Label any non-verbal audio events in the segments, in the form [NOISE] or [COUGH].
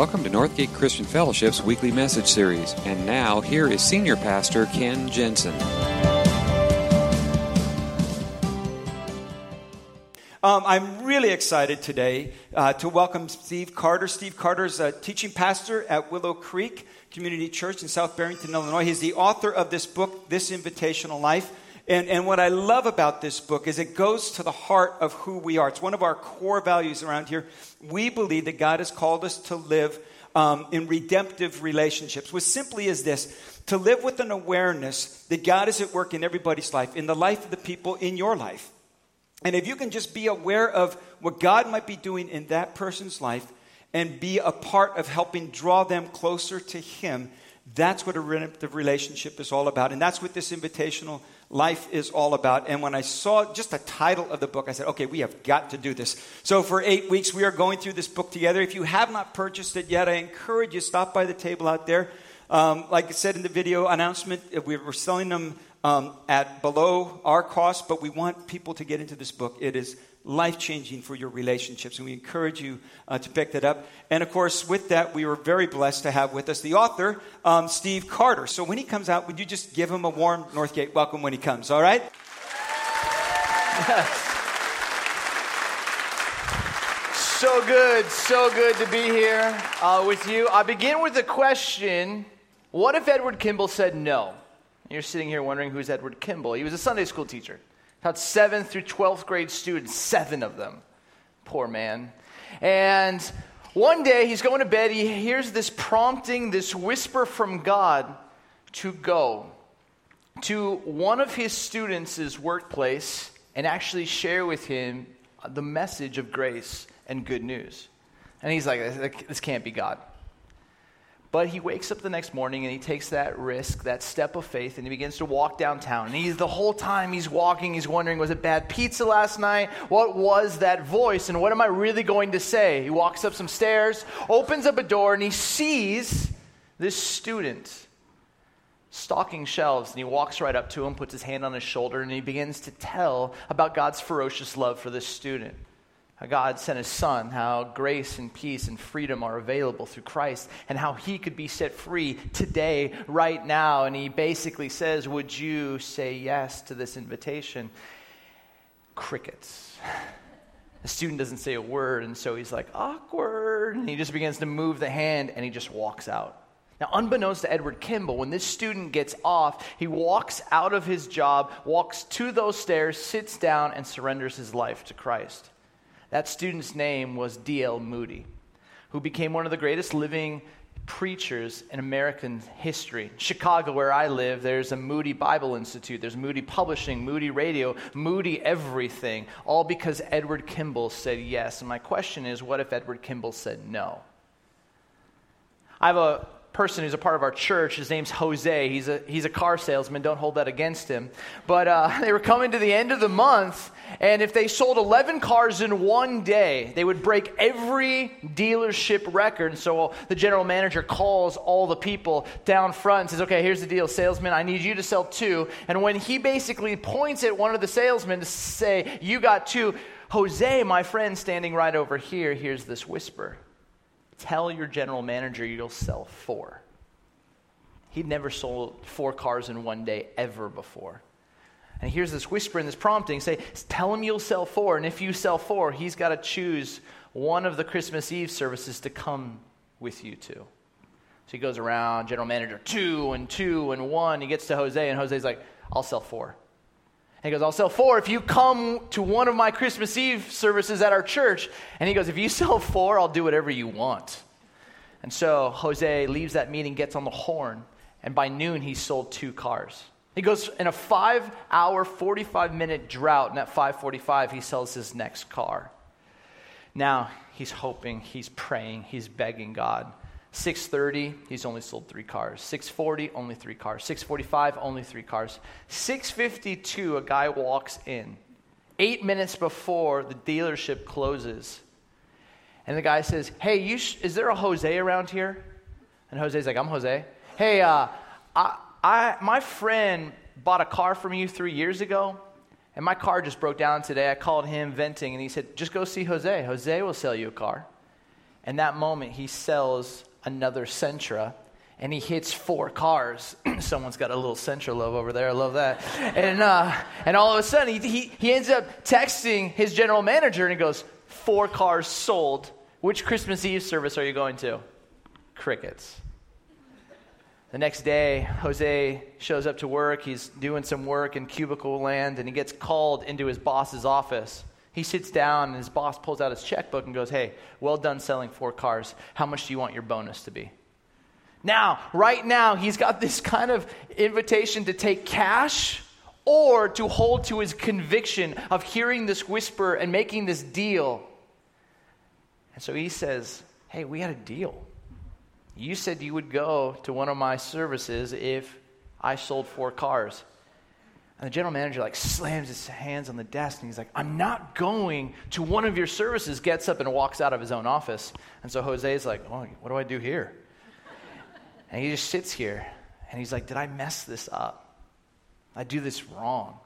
Welcome to Northgate Christian Fellowship's weekly message series. And now, here is Senior Pastor Ken Jensen. Um, I'm really excited today uh, to welcome Steve Carter. Steve Carter is a teaching pastor at Willow Creek Community Church in South Barrington, Illinois. He's the author of this book, This Invitational Life. And, and what I love about this book is it goes to the heart of who we are. It's one of our core values around here. We believe that God has called us to live um, in redemptive relationships, which simply is this to live with an awareness that God is at work in everybody's life, in the life of the people in your life. And if you can just be aware of what God might be doing in that person's life and be a part of helping draw them closer to Him, that's what a redemptive relationship is all about. And that's what this invitational life is all about. And when I saw just the title of the book, I said, okay, we have got to do this. So for eight weeks, we are going through this book together. If you have not purchased it yet, I encourage you, stop by the table out there. Um, like I said in the video announcement, uh, we were selling them um, at below our cost, but we want people to get into this book. It is life changing for your relationships. And we encourage you uh, to pick that up. And of course, with that, we were very blessed to have with us the author, um, Steve Carter. So when he comes out, would you just give him a warm Northgate welcome when he comes, all right? Yes. [LAUGHS] So good, so good to be here uh, with you. I begin with a question What if Edward Kimball said no? You're sitting here wondering who's Edward Kimball. He was a Sunday school teacher. Taught 7th through 12th grade students, seven of them. Poor man. And one day he's going to bed, he hears this prompting, this whisper from God to go to one of his students' workplace and actually share with him the message of grace and good news. And he's like, this can't be God. But he wakes up the next morning and he takes that risk, that step of faith, and he begins to walk downtown. And he's the whole time he's walking, he's wondering, was it bad pizza last night? What was that voice? And what am I really going to say? He walks up some stairs, opens up a door, and he sees this student stocking shelves. And he walks right up to him, puts his hand on his shoulder, and he begins to tell about God's ferocious love for this student how God sent his son, how grace and peace and freedom are available through Christ, and how he could be set free today, right now. And he basically says, Would you say yes to this invitation? Crickets. The student doesn't say a word, and so he's like, Awkward. And he just begins to move the hand, and he just walks out. Now, unbeknownst to Edward Kimball, when this student gets off, he walks out of his job, walks to those stairs, sits down, and surrenders his life to Christ. That student's name was D.L. Moody, who became one of the greatest living preachers in American history. Chicago, where I live, there's a Moody Bible Institute, there's Moody Publishing, Moody Radio, Moody Everything, all because Edward Kimball said yes. And my question is what if Edward Kimball said no? I have a person who's a part of our church. His name's Jose. He's a, he's a car salesman. Don't hold that against him. But uh, [LAUGHS] they were coming to the end of the month, and if they sold 11 cars in one day, they would break every dealership record. So the general manager calls all the people down front and says, Okay, here's the deal, salesman. I need you to sell two. And when he basically points at one of the salesmen to say, You got two, Jose, my friend standing right over here, hears this whisper tell your general manager you'll sell four. He'd never sold four cars in one day ever before. And here's this whisper and this prompting say, Tell him you'll sell four. And if you sell four, he's got to choose one of the Christmas Eve services to come with you to. So he goes around, general manager, two and two and one. He gets to Jose, and Jose's like, I'll sell four. And he goes, I'll sell four if you come to one of my Christmas Eve services at our church. And he goes, If you [LAUGHS] sell four, I'll do whatever you want. And so Jose leaves that meeting, gets on the horn, and by noon he sold two cars. He goes in a five hour, 45 minute drought, and at 545 he sells his next car. Now he's hoping, he's praying, he's begging God 630, he's only sold three cars. 640, only three cars. 645, only three cars. 652, a guy walks in. Eight minutes before the dealership closes. And the guy says, Hey, sh- is there a Jose around here? And Jose's like, I'm Jose. Hey, uh, I, I, my friend bought a car from you three years ago, and my car just broke down today. I called him venting, and he said, Just go see Jose. Jose will sell you a car. And that moment, he sells another Sentra and he hits four cars. [CLEARS THROAT] Someone's got a little Sentra love over there. I love that. And, uh, and all of a sudden, he, he, he ends up texting his general manager and he goes, Four cars sold. Which Christmas Eve service are you going to? Crickets. The next day, Jose shows up to work. He's doing some work in cubicle land and he gets called into his boss's office. He sits down and his boss pulls out his checkbook and goes, Hey, well done selling four cars. How much do you want your bonus to be? Now, right now, he's got this kind of invitation to take cash or to hold to his conviction of hearing this whisper and making this deal. And so he says, Hey, we had a deal. You said you would go to one of my services if I sold four cars. And the general manager like slams his hands on the desk and he's like, I'm not going to one of your services, gets up and walks out of his own office. And so Jose's like, what do I do here? And he just sits here and he's like, Did I mess this up? I do this wrong.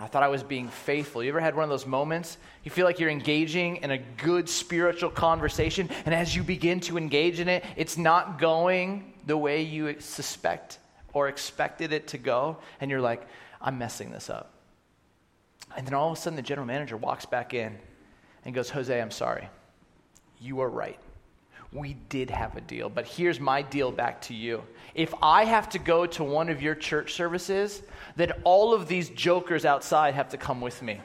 I thought I was being faithful. You ever had one of those moments? You feel like you're engaging in a good spiritual conversation, and as you begin to engage in it, it's not going the way you suspect or expected it to go, and you're like, I'm messing this up. And then all of a sudden, the general manager walks back in and goes, Jose, I'm sorry. You are right we did have a deal, but here's my deal back to you. If I have to go to one of your church services, then all of these jokers outside have to come with me.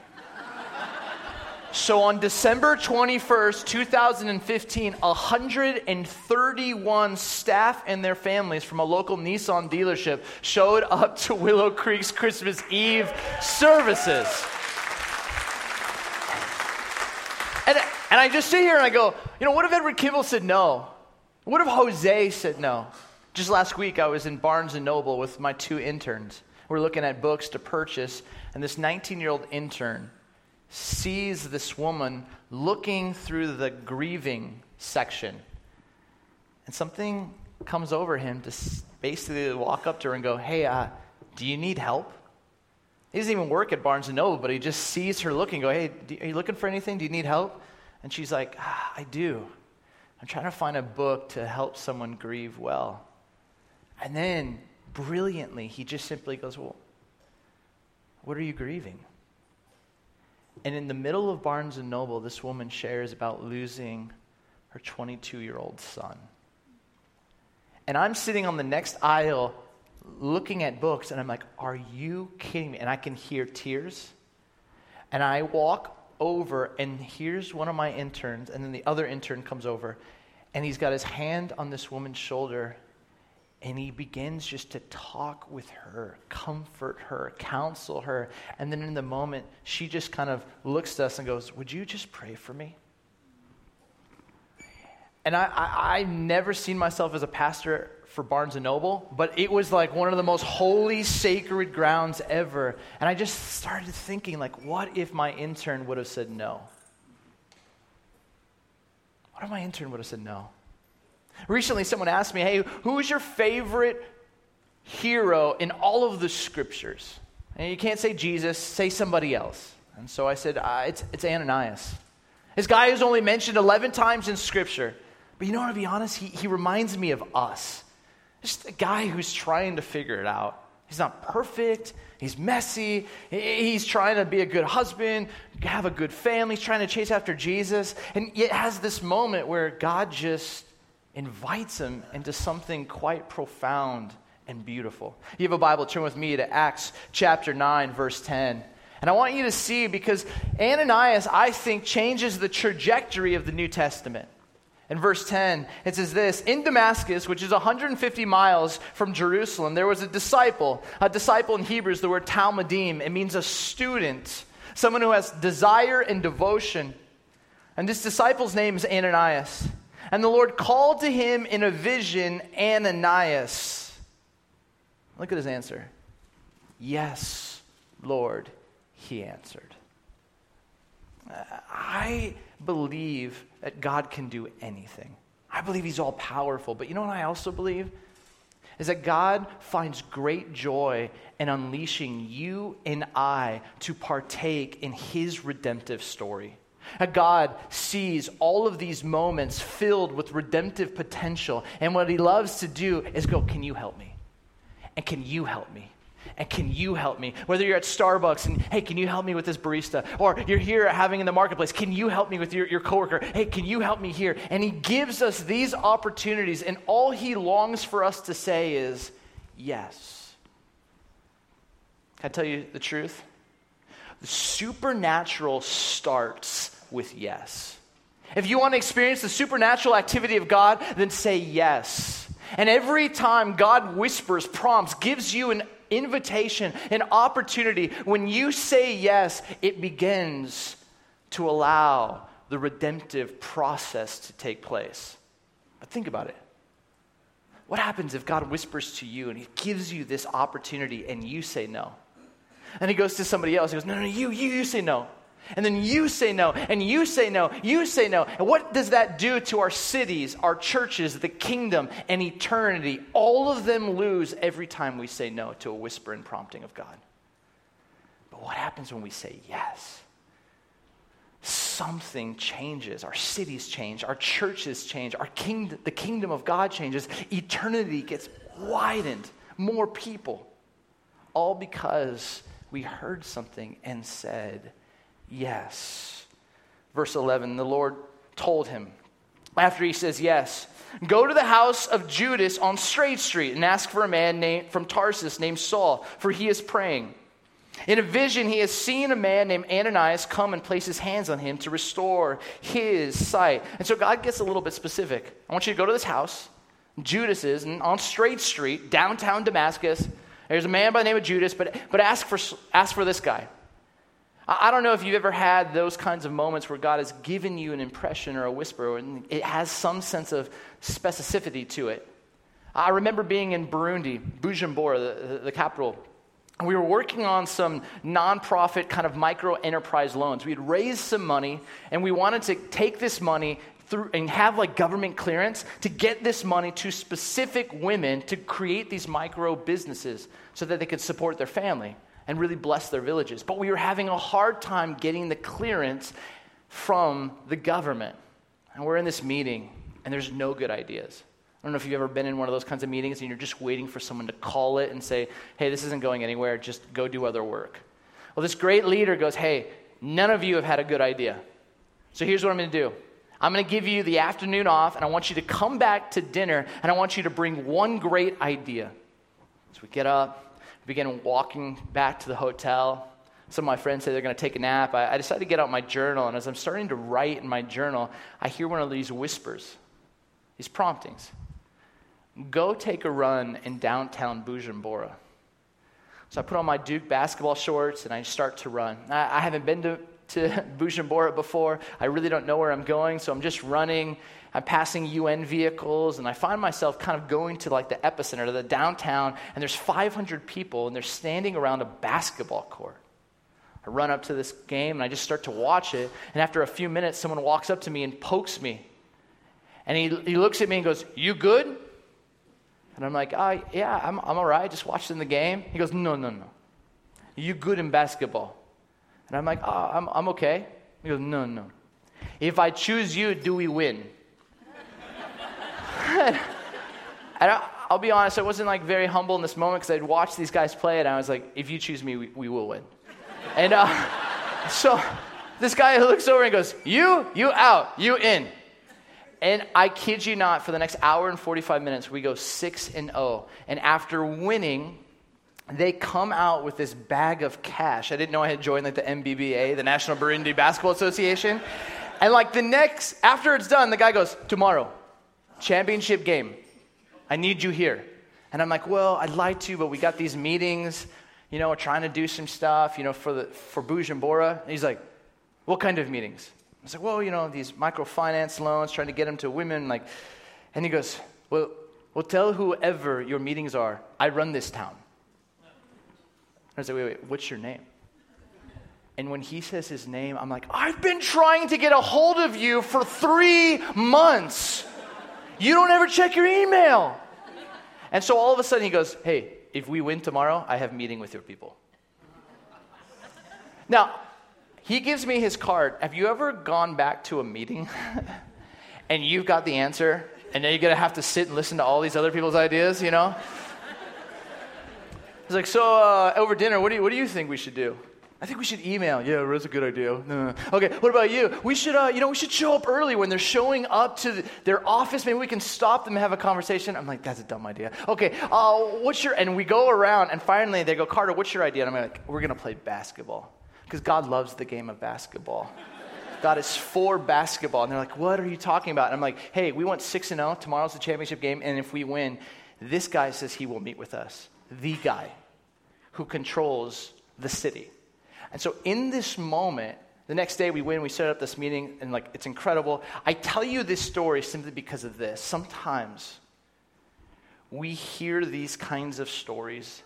So on December 21st, 2015, 131 staff and their families from a local Nissan dealership showed up to Willow Creek's Christmas Eve services. And and I just sit here and I go, you know, what if Edward Kimball said no? What if Jose said no? Just last week, I was in Barnes and Noble with my two interns. We're looking at books to purchase, and this 19 year old intern sees this woman looking through the grieving section. And something comes over him to basically walk up to her and go, Hey, uh, do you need help? He doesn't even work at Barnes and Noble, but he just sees her looking, go, Hey, are you looking for anything? Do you need help? And she's like, ah, I do. I'm trying to find a book to help someone grieve well. And then, brilliantly, he just simply goes, Well, what are you grieving? And in the middle of Barnes and Noble, this woman shares about losing her 22 year old son. And I'm sitting on the next aisle looking at books, and I'm like, Are you kidding me? And I can hear tears. And I walk over, and here's one of my interns, and then the other intern comes over, and he's got his hand on this woman's shoulder, and he begins just to talk with her, comfort her, counsel her. And then in the moment, she just kind of looks at us and goes, Would you just pray for me? And I, I, I've never seen myself as a pastor for Barnes and Noble, but it was like one of the most holy, sacred grounds ever. And I just started thinking, like, what if my intern would have said no? What if my intern would have said no? Recently, someone asked me, hey, who is your favorite hero in all of the scriptures? And you can't say Jesus, say somebody else. And so I said, uh, it's, it's Ananias. This guy is only mentioned 11 times in scripture. But you know what, to be honest, he, he reminds me of us. Just a guy who's trying to figure it out. He's not perfect. He's messy. He's trying to be a good husband, have a good family. He's trying to chase after Jesus. And yet has this moment where God just invites him into something quite profound and beautiful. You have a Bible, turn with me to Acts chapter 9, verse 10. And I want you to see because Ananias, I think, changes the trajectory of the New Testament. In verse 10, it says this In Damascus, which is 150 miles from Jerusalem, there was a disciple. A disciple in Hebrew is the word talmidim. It means a student, someone who has desire and devotion. And this disciple's name is Ananias. And the Lord called to him in a vision, Ananias. Look at his answer. Yes, Lord, he answered. I believe that God can do anything. I believe He's all powerful. But you know what I also believe? Is that God finds great joy in unleashing you and I to partake in His redemptive story. God sees all of these moments filled with redemptive potential. And what he loves to do is go, Can you help me? And can you help me? And can you help me? Whether you're at Starbucks and, hey, can you help me with this barista? Or you're here having in the marketplace, can you help me with your, your coworker? Hey, can you help me here? And he gives us these opportunities, and all he longs for us to say is, yes. Can I tell you the truth? The supernatural starts with yes. If you want to experience the supernatural activity of God, then say yes. And every time God whispers, prompts, gives you an invitation, an opportunity, when you say yes, it begins to allow the redemptive process to take place. But think about it. What happens if God whispers to you and He gives you this opportunity and you say no? And he goes to somebody else. He goes, No, no, you, you, you say no. And then you say no, and you say no, you say no. And what does that do to our cities, our churches, the kingdom, and eternity? All of them lose every time we say no to a whisper and prompting of God. But what happens when we say yes? Something changes. Our cities change. Our churches change. Our kingdom, the kingdom of God changes. Eternity gets widened. More people. All because we heard something and said, Yes. Verse 11 the Lord told him, after he says yes, go to the house of Judas on Straight Street and ask for a man named, from Tarsus named Saul, for he is praying. In a vision, he has seen a man named Ananias come and place his hands on him to restore his sight. And so God gets a little bit specific. I want you to go to this house. Judas is on Straight Street, downtown Damascus. There's a man by the name of Judas, but, but ask, for, ask for this guy. I don't know if you've ever had those kinds of moments where God has given you an impression or a whisper, and it has some sense of specificity to it. I remember being in Burundi, Bujumbura, the, the, capital. We were working on some nonprofit kind of micro enterprise loans. We had raised some money, and we wanted to take this money through and have like government clearance to get this money to specific women to create these micro businesses so that they could support their family and really bless their villages. But we were having a hard time getting the clearance from the government. And we're in this meeting, and there's no good ideas. I don't know if you've ever been in one of those kinds of meetings and you're just waiting for someone to call it and say, hey, this isn't going anywhere, just go do other work. Well, this great leader goes, hey, none of you have had a good idea. So here's what I'm going to do I'm going to give you the afternoon off, and I want you to come back to dinner, and I want you to bring one great idea. So we get up, we begin walking back to the hotel. Some of my friends say they're going to take a nap. I, I decided to get out my journal, and as I'm starting to write in my journal, I hear one of these whispers, these promptings. Go take a run in downtown Bujumbura. So I put on my Duke basketball shorts and I start to run. I, I haven't been to to [LAUGHS] Bujumbura before. I really don't know where I'm going, so I'm just running. I'm passing UN vehicles, and I find myself kind of going to like the epicenter, to the downtown, and there's 500 people, and they're standing around a basketball court. I run up to this game, and I just start to watch it, and after a few minutes, someone walks up to me and pokes me. And he, he looks at me and goes, You good? And I'm like, oh, Yeah, I'm, I'm all right, just watching the game. He goes, No, no, no. You good in basketball? And I'm like, oh, I'm, I'm okay. He goes, no, no. If I choose you, do we win? [LAUGHS] and I, will be honest, I wasn't like very humble in this moment because I'd watched these guys play and I was like, if you choose me, we, we will win. and uh, [LAUGHS] so this guy looks over and goes, you, you out, you in. And I kid you not, for the next hour and 45 minutes, we go 6 and 0. And after winning, they come out with this bag of cash. I didn't know I had joined like the NBBA, the National Burundi Basketball Association. And like the next, after it's done, the guy goes, Tomorrow, championship game. I need you here. And I'm like, Well, I'd like to, but we got these meetings, you know, we're trying to do some stuff, you know, for, the, for Bujumbura. And he's like, What kind of meetings? I was like, Well, you know, these microfinance loans, trying to get them to women. Like, and he goes, Well, well, tell whoever your meetings are, I run this town. I was like, wait, wait, what's your name? And when he says his name, I'm like, I've been trying to get a hold of you for three months. You don't ever check your email. And so all of a sudden he goes, Hey, if we win tomorrow, I have a meeting with your people. Now, he gives me his card. Have you ever gone back to a meeting [LAUGHS] and you've got the answer and then you're going to have to sit and listen to all these other people's ideas, you know? He's like, so uh, over dinner, what do, you, what do you think we should do? I think we should email. Yeah, that's a good idea. No, no. Okay, what about you? We should, uh, you know, we should show up early when they're showing up to the, their office. Maybe we can stop them and have a conversation. I'm like, that's a dumb idea. Okay, uh, what's your? And we go around, and finally they go, Carter, what's your idea? And I'm like, we're gonna play basketball because God loves the game of basketball. God is for basketball. And they're like, what are you talking about? And I'm like, hey, we went 6 and 0. Tomorrow's the championship game. And if we win, this guy says he will meet with us. The guy who controls the city. And so in this moment, the next day we win, we set up this meeting, and like it's incredible. I tell you this story simply because of this. Sometimes we hear these kinds of stories,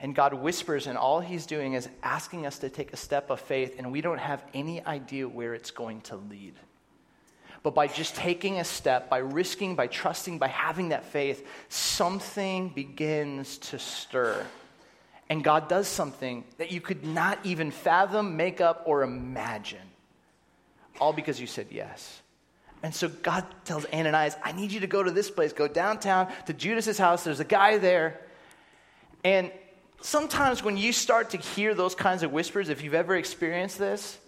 and God whispers, and all He's doing is asking us to take a step of faith, and we don't have any idea where it's going to lead. But by just taking a step, by risking, by trusting, by having that faith, something begins to stir and God does something that you could not even fathom, make up, or imagine. All because you said yes. And so God tells Ananias, I need you to go to this place. Go downtown to Judas's house. There's a guy there. And sometimes when you start to hear those kinds of whispers, if you've ever experienced this,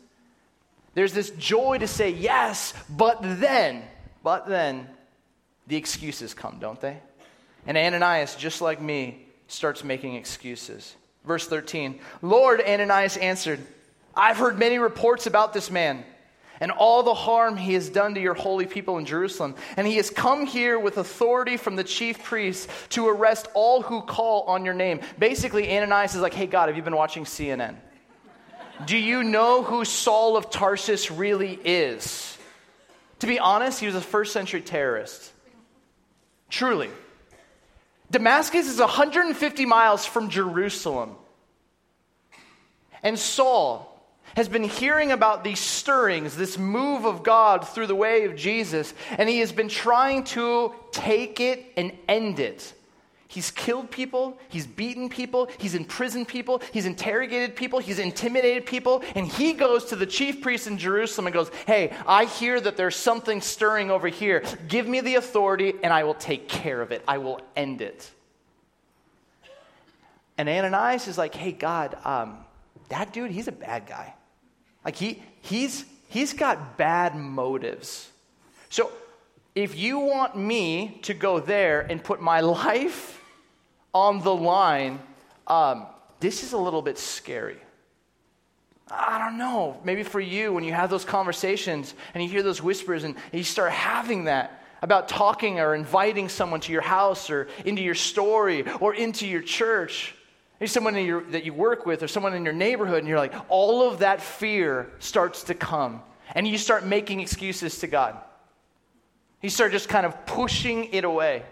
there's this joy to say yes, but then, but then, the excuses come, don't they? And Ananias, just like me, starts making excuses. Verse 13 Lord, Ananias answered, I've heard many reports about this man and all the harm he has done to your holy people in Jerusalem. And he has come here with authority from the chief priests to arrest all who call on your name. Basically, Ananias is like, Hey, God, have you been watching CNN? Do you know who Saul of Tarsus really is? To be honest, he was a first century terrorist. Truly. Damascus is 150 miles from Jerusalem. And Saul has been hearing about these stirrings, this move of God through the way of Jesus, and he has been trying to take it and end it. He's killed people, he's beaten people, he's imprisoned people, he's interrogated people, he's intimidated people, and he goes to the chief priest in Jerusalem and goes, Hey, I hear that there's something stirring over here. Give me the authority, and I will take care of it. I will end it. And Ananias is like, Hey, God, um, that dude, he's a bad guy. Like, he, he's, he's got bad motives. So, if you want me to go there and put my [LAUGHS] life on the line, um, this is a little bit scary. I don't know. Maybe for you, when you have those conversations and you hear those whispers and you start having that about talking or inviting someone to your house or into your story or into your church, maybe someone your, that you work with or someone in your neighborhood, and you're like, all of that fear starts to come. And you start making excuses to God. You start just kind of pushing it away.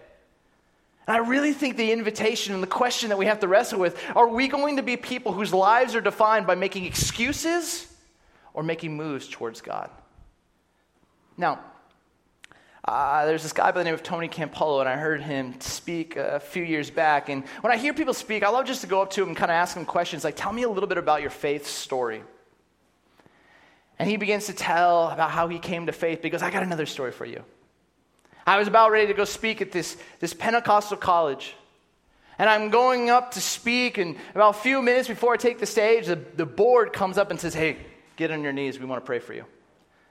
And I really think the invitation and the question that we have to wrestle with are we going to be people whose lives are defined by making excuses or making moves towards God? Now, uh, there's this guy by the name of Tony Campolo, and I heard him speak a few years back. And when I hear people speak, I love just to go up to him and kind of ask him questions like, Tell me a little bit about your faith story. And he begins to tell about how he came to faith because I got another story for you. I was about ready to go speak at this, this Pentecostal college. And I'm going up to speak, and about a few minutes before I take the stage, the, the board comes up and says, Hey, get on your knees. We want to pray for you.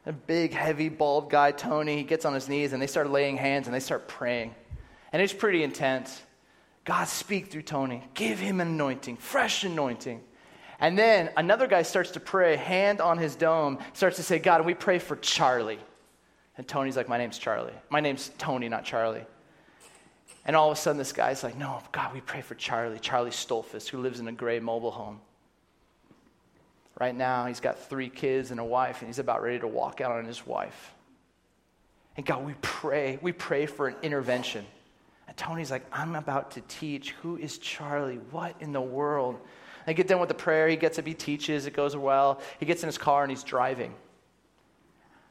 A big, heavy, bald guy, Tony, he gets on his knees, and they start laying hands and they start praying. And it's pretty intense. God, speak through Tony. Give him an anointing, fresh anointing. And then another guy starts to pray, hand on his dome, starts to say, God, we pray for Charlie. And Tony's like, My name's Charlie. My name's Tony, not Charlie. And all of a sudden, this guy's like, No, God, we pray for Charlie, Charlie Stoltzfus, who lives in a gray mobile home. Right now, he's got three kids and a wife, and he's about ready to walk out on his wife. And God, we pray, we pray for an intervention. And Tony's like, I'm about to teach. Who is Charlie? What in the world? They get done with the prayer. He gets up, he teaches, it goes well. He gets in his car and he's driving.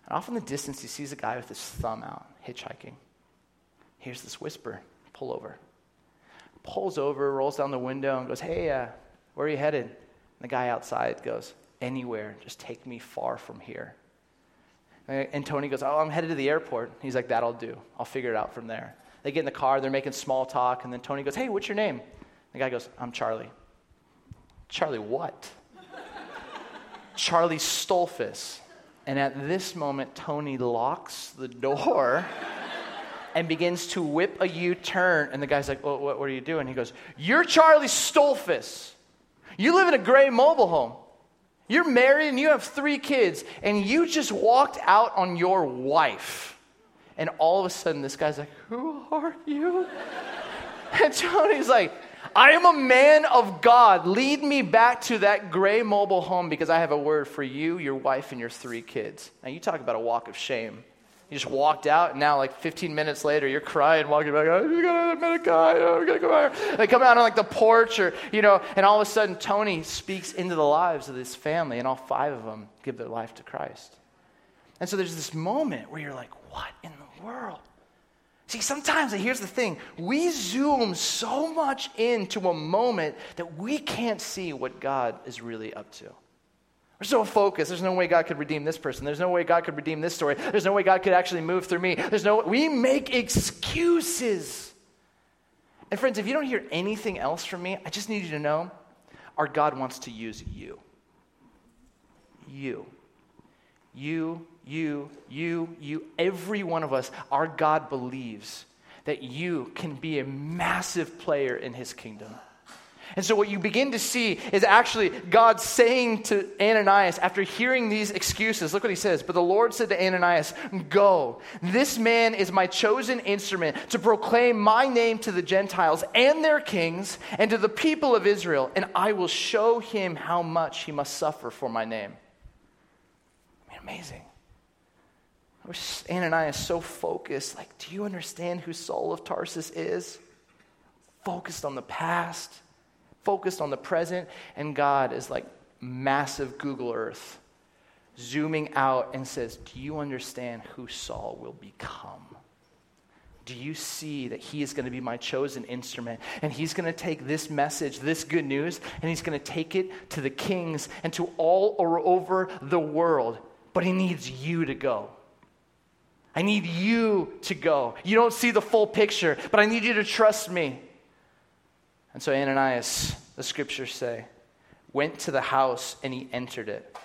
And off in the distance, he sees a guy with his thumb out, hitchhiking. Here's this whisper pull over. Pulls over, rolls down the window, and goes, Hey, uh, where are you headed? And the guy outside goes, anywhere. Just take me far from here. And Tony goes, Oh, I'm headed to the airport. He's like, That'll do. I'll figure it out from there. They get in the car, they're making small talk, and then Tony goes, Hey, what's your name? The guy goes, I'm Charlie. Charlie, what? [LAUGHS] Charlie Stoltzfus. And at this moment, Tony locks the door [LAUGHS] and begins to whip a U turn. And the guy's like, well, what, what, are you doing? He goes, You're Charlie Stoltzfus. You live in a gray mobile home. You're married and you have three kids, and you just walked out on your wife. And all of a sudden, this guy's like, Who are you? [LAUGHS] and Tony's like, I am a man of God. Lead me back to that gray mobile home because I have a word for you, your wife, and your three kids. Now, you talk about a walk of shame. You just walked out, and now, like 15 minutes later, you're crying, walking back. Oh, we gotta met a guy. Oh, we gotta come out. They come out on like the porch, or you know, and all of a sudden, Tony speaks into the lives of this family, and all five of them give their life to Christ. And so there's this moment where you're like, "What in the world?" See, sometimes, and here's the thing we zoom so much into a moment that we can't see what God is really up to. We're so focused. There's no way God could redeem this person. There's no way God could redeem this story. There's no way God could actually move through me. There's no we make excuses. And friends, if you don't hear anything else from me, I just need you to know our God wants to use you. You. You you, you, you, every one of us, our God believes that you can be a massive player in his kingdom. And so, what you begin to see is actually God saying to Ananias after hearing these excuses, look what he says. But the Lord said to Ananias, Go, this man is my chosen instrument to proclaim my name to the Gentiles and their kings and to the people of Israel, and I will show him how much he must suffer for my name. I mean, amazing. I wish Ananias so focused. Like, do you understand who Saul of Tarsus is? Focused on the past, focused on the present, and God is like massive Google Earth, zooming out and says, Do you understand who Saul will become? Do you see that he is going to be my chosen instrument? And he's going to take this message, this good news, and he's going to take it to the kings and to all over the world. But he needs you to go. I need you to go. You don't see the full picture, but I need you to trust me. And so Ananias, the scriptures say, went to the house and he entered it.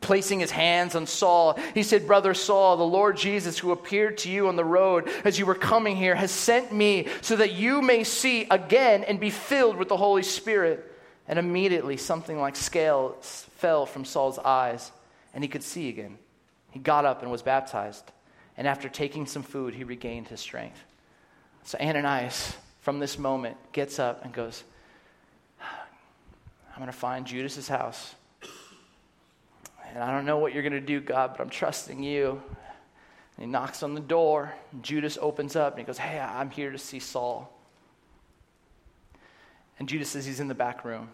Placing his hands on Saul, he said, Brother Saul, the Lord Jesus, who appeared to you on the road as you were coming here, has sent me so that you may see again and be filled with the Holy Spirit. And immediately something like scales fell from Saul's eyes, and he could see again. He got up and was baptized and after taking some food, he regained his strength. So Ananias, from this moment, gets up and goes, I'm going to find Judas's house. And I don't know what you're going to do, God, but I'm trusting you. And he knocks on the door. Judas opens up and he goes, Hey, I'm here to see Saul. And Judas says he's in the back room.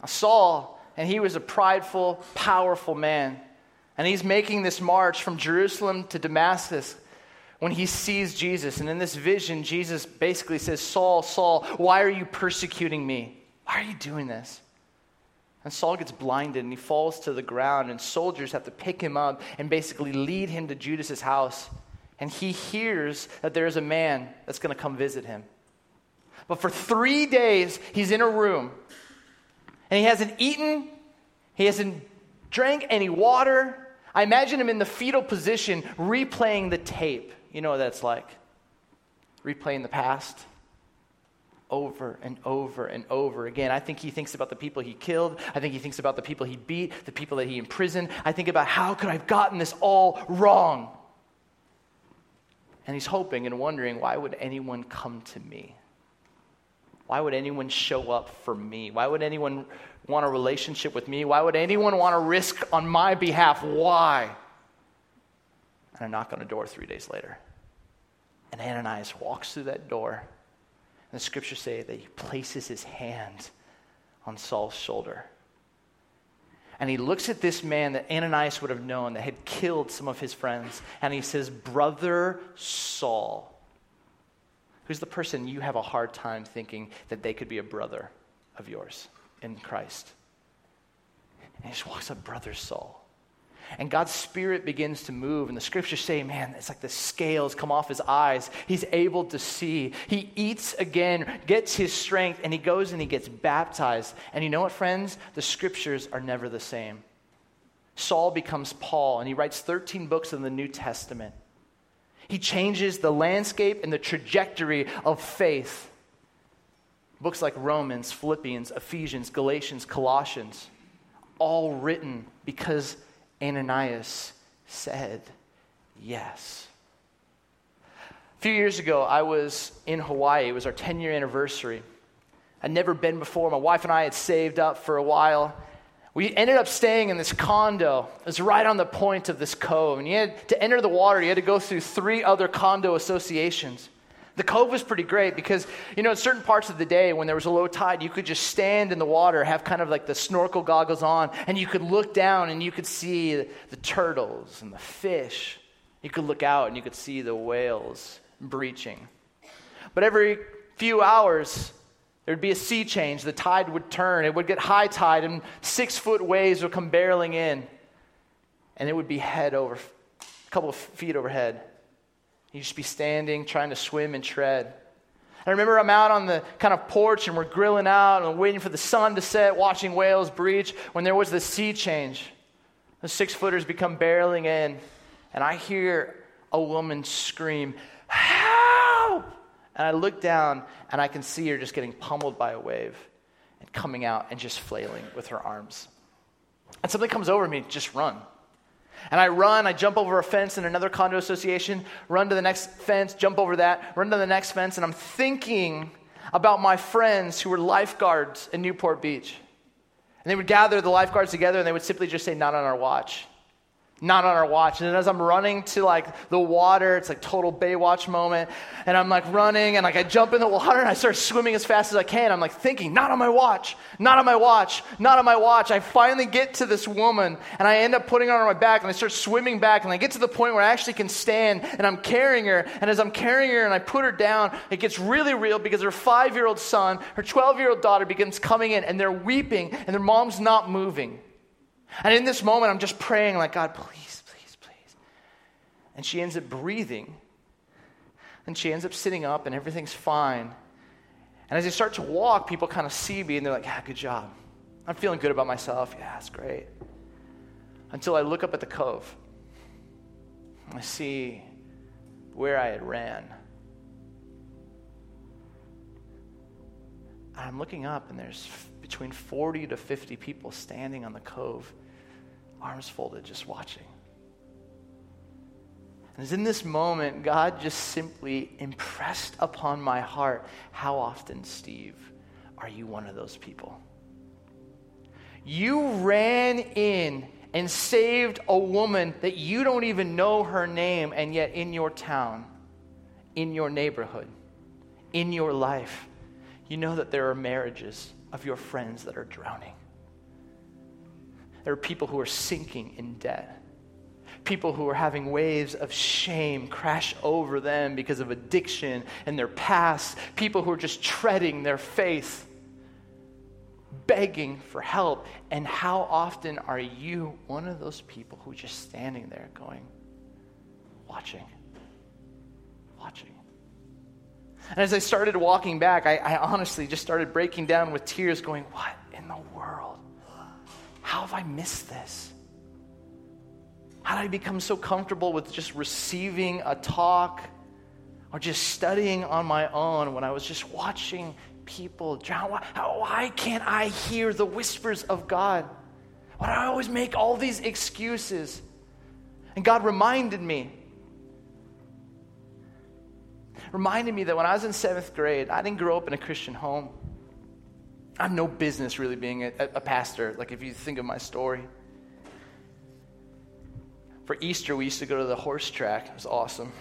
Now, Saul, and he was a prideful, powerful man. And he's making this march from Jerusalem to Damascus when he sees Jesus. And in this vision, Jesus basically says, Saul, Saul, why are you persecuting me? Why are you doing this? And Saul gets blinded and he falls to the ground, and soldiers have to pick him up and basically lead him to Judas's house. And he hears that there is a man that's going to come visit him. But for three days, he's in a room and he hasn't eaten, he hasn't drank any water, I imagine him in the fetal position replaying the tape. You know what that's like? Replaying the past over and over and over again. I think he thinks about the people he killed. I think he thinks about the people he beat, the people that he imprisoned. I think about how could I have gotten this all wrong? And he's hoping and wondering why would anyone come to me? Why would anyone show up for me? Why would anyone want a relationship with me? Why would anyone want to risk on my behalf? Why? And I knock on a door three days later. And Ananias walks through that door. And the scriptures say that he places his hand on Saul's shoulder. And he looks at this man that Ananias would have known that had killed some of his friends. And he says, Brother Saul. Who's the person you have a hard time thinking that they could be a brother of yours? In Christ. And he just walks up, Brother Saul. And God's Spirit begins to move, and the scriptures say, man, it's like the scales come off his eyes. He's able to see. He eats again, gets his strength, and he goes and he gets baptized. And you know what, friends? The scriptures are never the same. Saul becomes Paul, and he writes 13 books in the New Testament. He changes the landscape and the trajectory of faith. Books like Romans, Philippians, Ephesians, Galatians, Colossians, all written because Ananias said yes. A few years ago, I was in Hawaii. It was our 10 year anniversary. I'd never been before. My wife and I had saved up for a while. We ended up staying in this condo. It was right on the point of this cove. And you had to enter the water, you had to go through three other condo associations. The cove was pretty great because, you know, in certain parts of the day when there was a low tide, you could just stand in the water, have kind of like the snorkel goggles on, and you could look down and you could see the turtles and the fish. You could look out and you could see the whales breaching. But every few hours, there'd be a sea change. The tide would turn. It would get high tide, and six foot waves would come barreling in. And it would be head over, a couple of feet overhead. You just be standing, trying to swim and tread. I remember I'm out on the kind of porch and we're grilling out and waiting for the sun to set, watching whales breach when there was the sea change. The six footers become barreling in, and I hear a woman scream, Help! And I look down and I can see her just getting pummeled by a wave and coming out and just flailing with her arms. And something comes over me, just run. And I run, I jump over a fence in another condo association, run to the next fence, jump over that, run to the next fence, and I'm thinking about my friends who were lifeguards in Newport Beach. And they would gather the lifeguards together and they would simply just say, Not on our watch not on our watch. And as I'm running to like the water, it's like total Baywatch moment. And I'm like running and like I jump in the water and I start swimming as fast as I can. I'm like thinking, not on my watch, not on my watch, not on my watch. I finally get to this woman and I end up putting her on my back and I start swimming back and I get to the point where I actually can stand and I'm carrying her. And as I'm carrying her and I put her down, it gets really real because her five year old son, her 12 year old daughter begins coming in and they're weeping and their mom's not moving. And in this moment, I'm just praying, like, God, please, please, please. And she ends up breathing. And she ends up sitting up, and everything's fine. And as I start to walk, people kind of see me, and they're like, yeah, good job. I'm feeling good about myself. Yeah, that's great. Until I look up at the cove. I see where I had ran. I'm looking up, and there's between 40 to 50 people standing on the cove arms folded, just watching. And it's in this moment, God just simply impressed upon my heart how often, Steve, are you one of those people? You ran in and saved a woman that you don't even know her name, and yet in your town, in your neighborhood, in your life, you know that there are marriages of your friends that are drowning. There are people who are sinking in debt. People who are having waves of shame crash over them because of addiction and their past. People who are just treading their faith, begging for help. And how often are you one of those people who are just standing there going, watching, watching? And as I started walking back, I, I honestly just started breaking down with tears, going, What in the world? How have I missed this? How did I become so comfortable with just receiving a talk or just studying on my own when I was just watching people drown? Why, why can't I hear the whispers of God? Why do I always make all these excuses? And God reminded me, reminded me that when I was in seventh grade, I didn't grow up in a Christian home. I have no business really being a, a pastor, like if you think of my story. For Easter, we used to go to the horse track. It was awesome.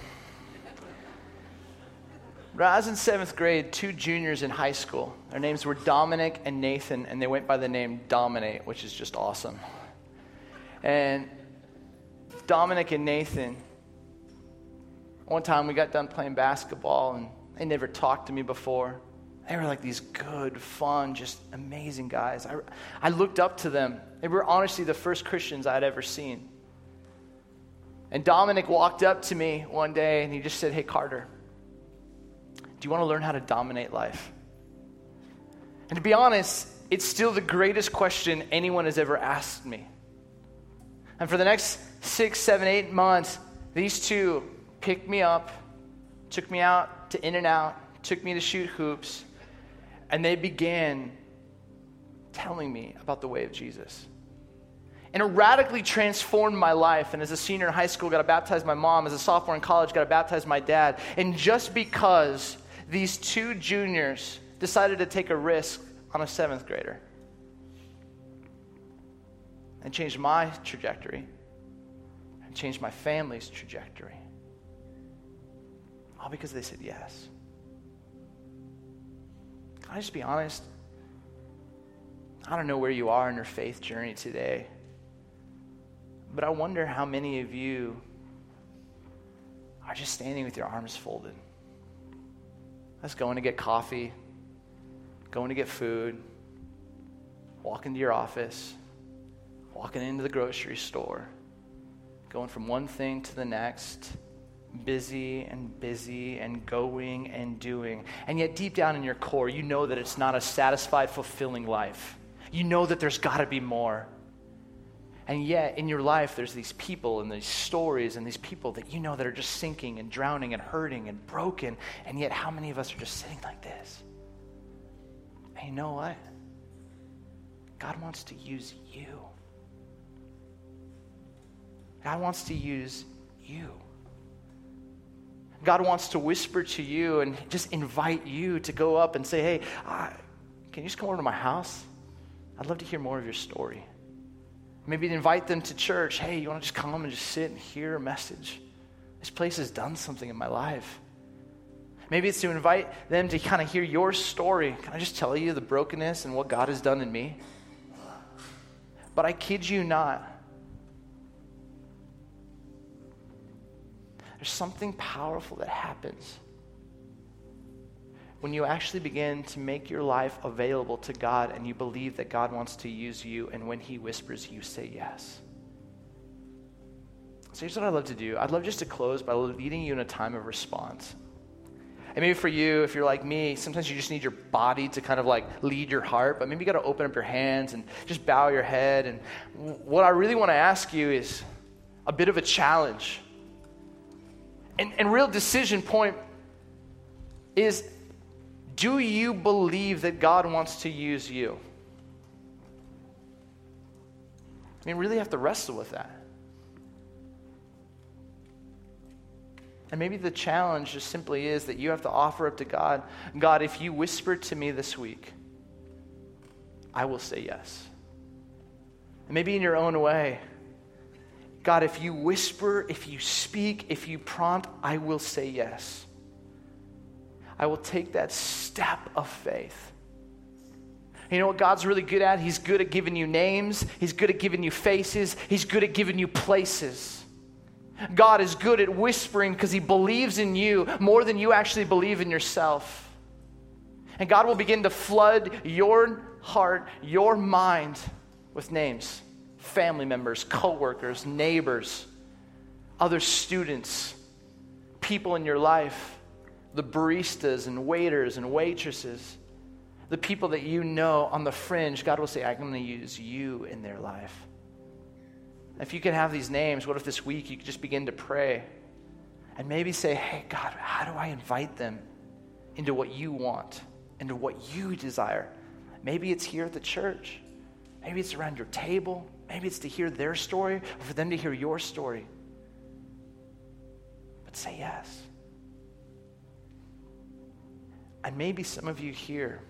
When I was in seventh grade, two juniors in high school. Their names were Dominic and Nathan, and they went by the name Dominate, which is just awesome. And Dominic and Nathan, one time we got done playing basketball, and they never talked to me before. They were like these good, fun, just amazing guys. I, I looked up to them. They were honestly the first Christians I'd ever seen. And Dominic walked up to me one day and he just said, Hey, Carter, do you want to learn how to dominate life? And to be honest, it's still the greatest question anyone has ever asked me. And for the next six, seven, eight months, these two picked me up, took me out to In-N-Out, took me to shoot hoops, and they began telling me about the way of Jesus. And it radically transformed my life. And as a senior in high school, got to baptize my mom. As a sophomore in college, got to baptize my dad. And just because these two juniors decided to take a risk on a seventh grader, and changed my trajectory, and changed my family's trajectory. All because they said yes. Can I just be honest? I don't know where you are in your faith journey today, but I wonder how many of you are just standing with your arms folded. That's going to get coffee, going to get food, walking to your office, walking into the grocery store, going from one thing to the next busy and busy and going and doing. And yet, deep down in your core, you know that it's not a satisfied, fulfilling life. You know that there's got to be more. And yet, in your life, there's these people and these stories and these people that you know that are just sinking and drowning and hurting and broken. And yet, how many of us are just sitting like this? And you know what? God wants to use you. God wants to use you. God wants to whisper to you and just invite you to go up and say, hey, can you just come over to my house? I'd love to hear more of your story. Maybe invite them to church. Hey, you want to just come and just sit and hear a message? This place has done something in my life. Maybe it's to invite them to kind of hear your story. Can I just tell you the brokenness and what God has done in me? But I kid you not, There's something powerful that happens when you actually begin to make your life available to God and you believe that God wants to use you, and when He whispers, you say yes. So here's what I'd love to do I'd love just to close by leading you in a time of response. And maybe for you, if you're like me, sometimes you just need your body to kind of like lead your heart, but maybe you got to open up your hands and just bow your head. And what I really want to ask you is a bit of a challenge and, and real decision point is do you believe that God wants to use you? I mean, really have to wrestle with that. And maybe the challenge just simply is that you have to offer up to God God, if you whisper to me this week, I will say yes. And maybe in your own way, God, if you whisper, if you speak, if you prompt, I will say yes. I will take that step of faith. You know what God's really good at? He's good at giving you names, He's good at giving you faces, He's good at giving you places. God is good at whispering because He believes in you more than you actually believe in yourself. And God will begin to flood your heart, your mind with names family members, coworkers, neighbors, other students, people in your life, the baristas and waiters and waitresses, the people that you know on the fringe, God will say, I'm going to use you in their life. If you can have these names, what if this week you could just begin to pray and maybe say, Hey, God, how do I invite them into what you want, into what you desire? Maybe it's here at the church. Maybe it's around your table. Maybe it's to hear their story or for them to hear your story. But say yes. And maybe some of you here,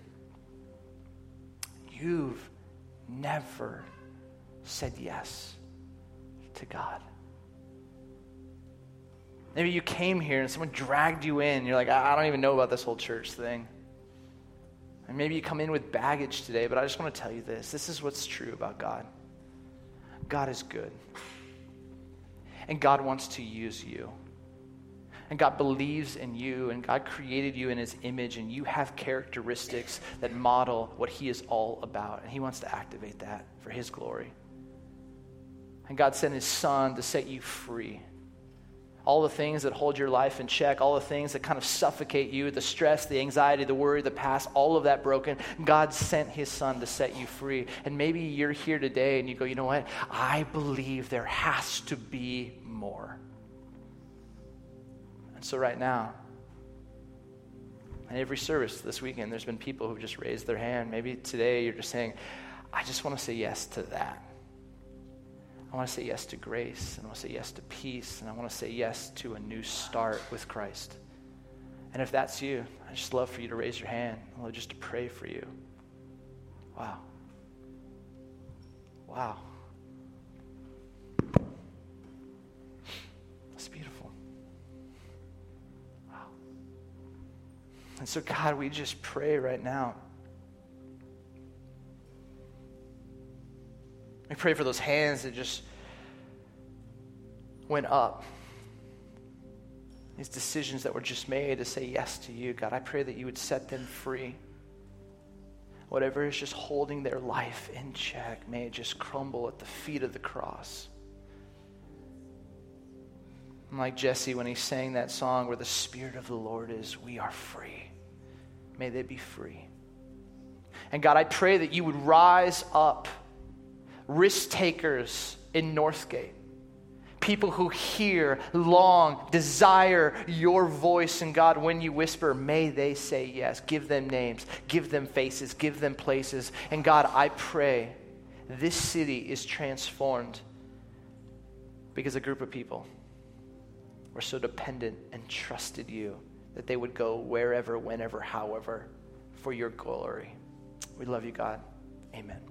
you've never said yes to God. Maybe you came here and someone dragged you in. You're like, I don't even know about this whole church thing. And maybe you come in with baggage today, but I just want to tell you this this is what's true about God. God is good. And God wants to use you. And God believes in you, and God created you in His image, and you have characteristics that model what He is all about. And He wants to activate that for His glory. And God sent His Son to set you free. All the things that hold your life in check, all the things that kind of suffocate you, the stress, the anxiety, the worry, the past, all of that broken, God sent His Son to set you free. And maybe you're here today and you go, you know what? I believe there has to be more. And so, right now, in every service this weekend, there's been people who've just raised their hand. Maybe today you're just saying, I just want to say yes to that. I want to say yes to grace, and I want to say yes to peace, and I want to say yes to a new start with Christ. And if that's you, I just love for you to raise your hand. I love just to pray for you. Wow. Wow. That's beautiful. Wow. And so, God, we just pray right now. We pray for those hands that just went up. These decisions that were just made to say yes to you, God, I pray that you would set them free. Whatever is just holding their life in check, may it just crumble at the feet of the cross. And like Jesse when he sang that song, where the Spirit of the Lord is, we are free may they be free. And God, I pray that you would rise up risk takers in Northgate. People who hear, long, desire your voice. And God, when you whisper, may they say yes. Give them names, give them faces, give them places. And God, I pray this city is transformed because a group of people were so dependent and trusted you that they would go wherever, whenever, however, for your glory. We love you, God. Amen.